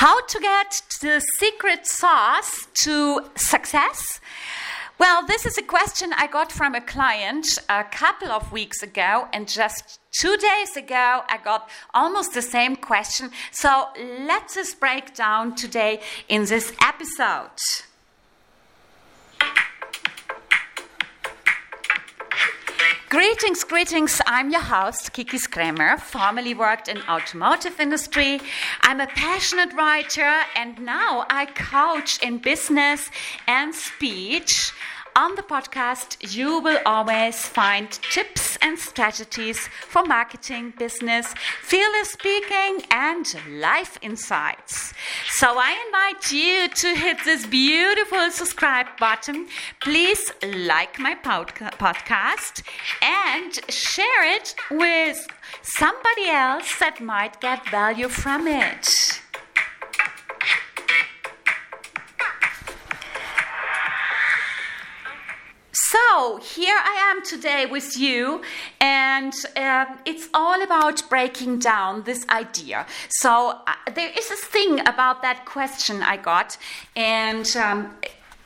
How to get the secret sauce to success? Well, this is a question I got from a client a couple of weeks ago, and just two days ago, I got almost the same question. So let's just break down today in this episode. Greetings, greetings. I'm your host, Kikis Cremer, formerly worked in automotive industry. I'm a passionate writer and now I coach in business and speech. On the podcast, you will always find tips and strategies for marketing, business, fearless speaking, and life insights. So I invite you to hit this beautiful subscribe button. Please like my podcast and share it with somebody else that might get value from it. So, here I am today with you, and uh, it's all about breaking down this idea. So, uh, there is a thing about that question I got, and um,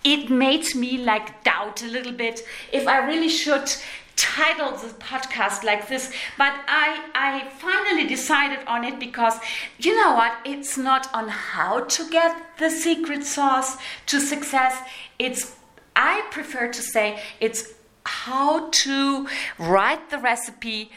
it made me like doubt a little bit if I really should title the podcast like this. But I, I finally decided on it because you know what? It's not on how to get the secret sauce to success. It's I prefer to say it's how to write the recipe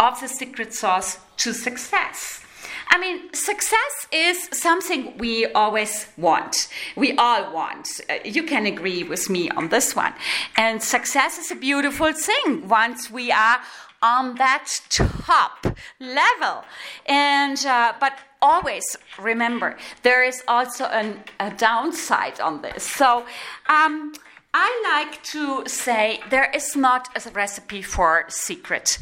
of the secret sauce to success. I mean, success is something we always want. We all want. Uh, you can agree with me on this one. And success is a beautiful thing once we are on that top level. And uh, but always remember there is also an, a downside on this. So. Um, I like to say there is not a recipe for secret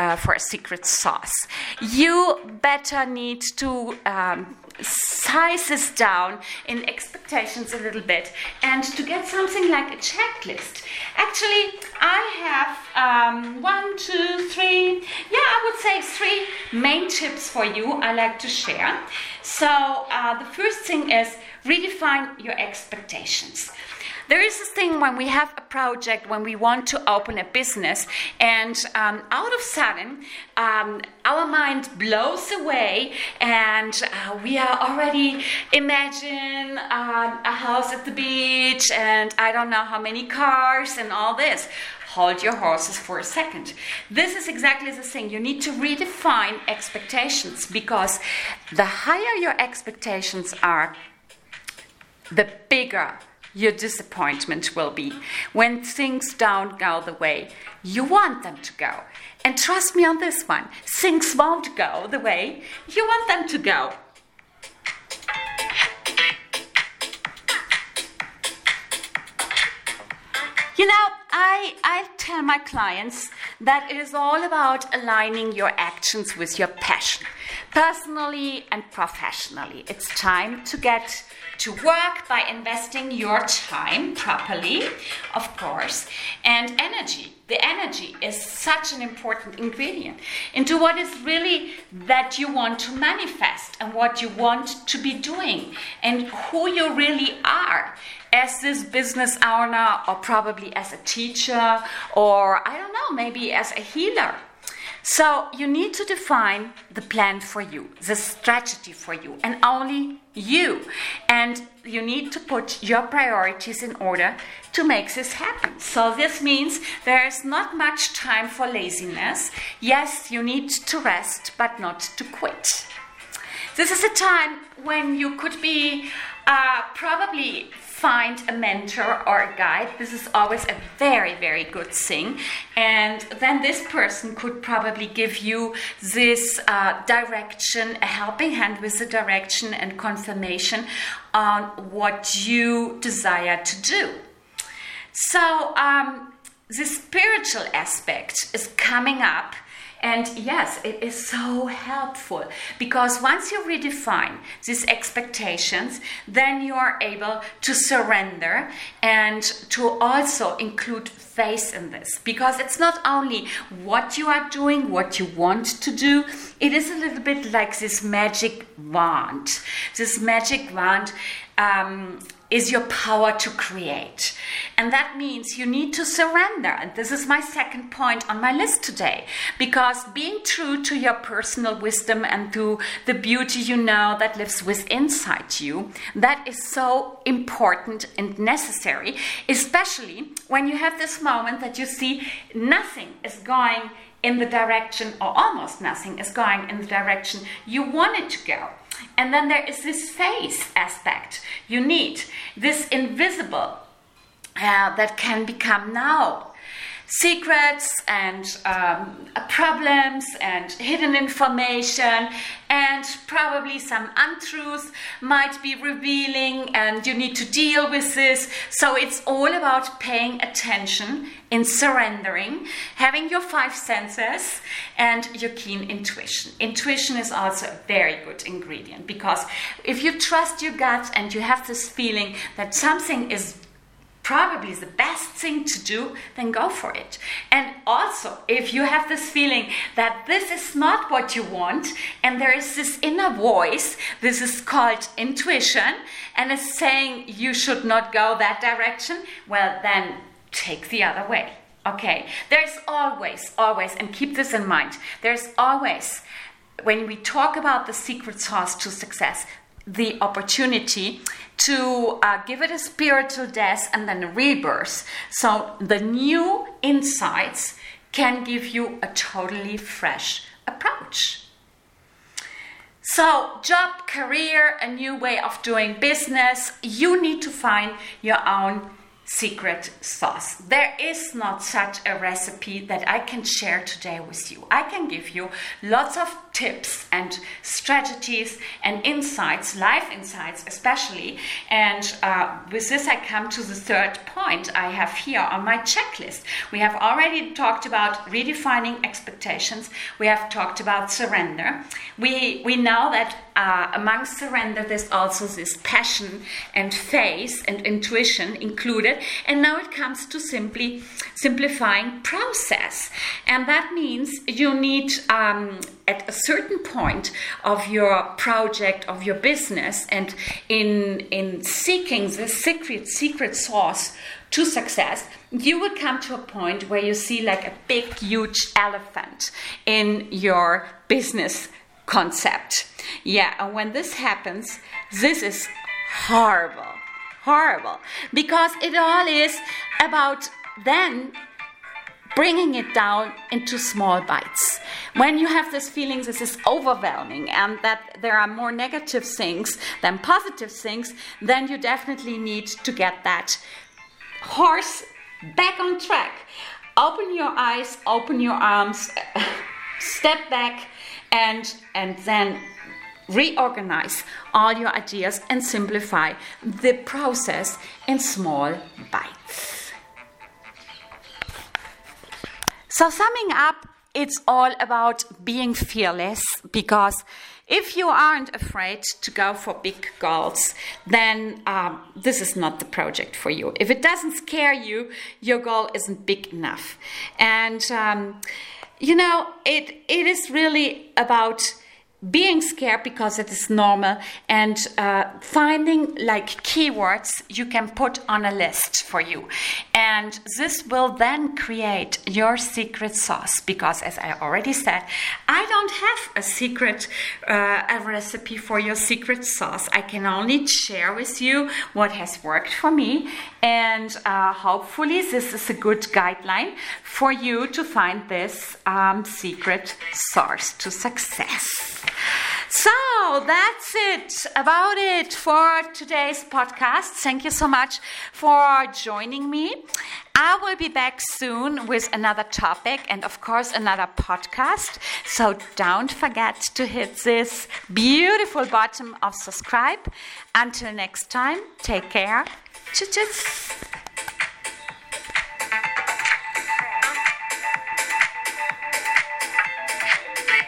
uh, for a secret sauce. You better need to um, size this down in expectations a little bit and to get something like a checklist. Actually, I have um, one, two, three, yeah, I would say three main tips for you I like to share. So, uh, the first thing is redefine your expectations. There is this thing when we have a project, when we want to open a business, and um, out of sudden, um, our mind blows away, and uh, we are already imagine uh, a house at the beach, and I don't know how many cars, and all this hold your horses for a second. This is exactly the thing. You need to redefine expectations because the higher your expectations are, the bigger your disappointment will be. When things don't go the way you want them to go. And trust me on this one things won't go the way you want them to go. You know, I, I tell my clients that it is all about aligning your actions with your passion, personally and professionally. It's time to get to work by investing your time properly, of course, and energy. The energy is such an important ingredient into what is really that you want to manifest and what you want to be doing and who you really are as this business owner or probably as a teacher or I don't know, maybe as a healer. So you need to define the plan for you, the strategy for you, and only you. And you need to put your priorities in order to make this happen. So this means there is not much time for laziness. Yes, you need to rest, but not to quit. This is a time when you could be uh, probably find a mentor or a guide. This is always a very, very good thing. And then this person could probably give you this uh, direction, a helping hand with the direction and confirmation on what you desire to do. So, um, the spiritual aspect is coming up and yes, it is so helpful because once you redefine these expectations, then you are able to surrender and to also include faith in this because it's not only what you are doing, what you want to do, it is a little bit like this magic wand. This magic wand um, is your power to create. And that means you need to surrender. And this is my second point on my list today. Because being true to your personal wisdom and to the beauty you know that lives within inside you, that is so important and necessary, especially when you have this moment that you see nothing is going in the direction, or almost nothing is going in the direction you want it to go. And then there is this face aspect you need, this invisible uh, that can become now secrets and um, problems and hidden information and probably some untruths might be revealing and you need to deal with this. So it's all about paying attention in surrendering having your five senses and your keen intuition. Intuition is also a very good ingredient because if you trust your gut and you have this feeling that something is probably the best thing to do, then go for it. And also, if you have this feeling that this is not what you want, and there is this inner voice, this is called intuition, and is saying you should not go that direction, well, then take the other way. Okay, there's always, always, and keep this in mind, there's always, when we talk about the secret sauce to success, the opportunity to uh, give it a spiritual death and then a rebirth. So the new insights can give you a totally fresh approach. So, job, career, a new way of doing business, you need to find your own secret sauce. There is not such a recipe that I can share today with you. I can give you lots of tips and strategies and insights, life insights especially. And uh, with this, I come to the third point I have here on my checklist. We have already talked about redefining expectations, we have talked about surrender. We, we know that uh, among surrender, there's also this passion and faith and intuition included. And now it comes to simply simplifying process. And that means you need um, at a certain point of your project of your business and in in seeking the secret secret sauce to success you will come to a point where you see like a big huge elephant in your business concept. Yeah and when this happens this is horrible. Horrible. Because it all is about then bringing it down into small bites. When you have this feeling this is overwhelming and that there are more negative things than positive things, then you definitely need to get that horse back on track. Open your eyes, open your arms, step back, and, and then reorganize all your ideas and simplify the process in small bites. So, summing up, it's all about being fearless because if you aren't afraid to go for big goals, then um, this is not the project for you. If it doesn't scare you, your goal isn't big enough. And, um, you know, it, it is really about being scared because it is normal and uh, finding like keywords you can put on a list for you. And this will then create your secret sauce because as i already said i don't have a secret uh, a recipe for your secret sauce. I can only share with you what has worked for me and uh, hopefully this is a good guideline for you to find this um, secret source to success so that's it about it for today's podcast. Thank you so much for joining me. I will be back soon with another topic and, of course, another podcast. So don't forget to hit this beautiful button of subscribe. Until next time, take care. Tschüss.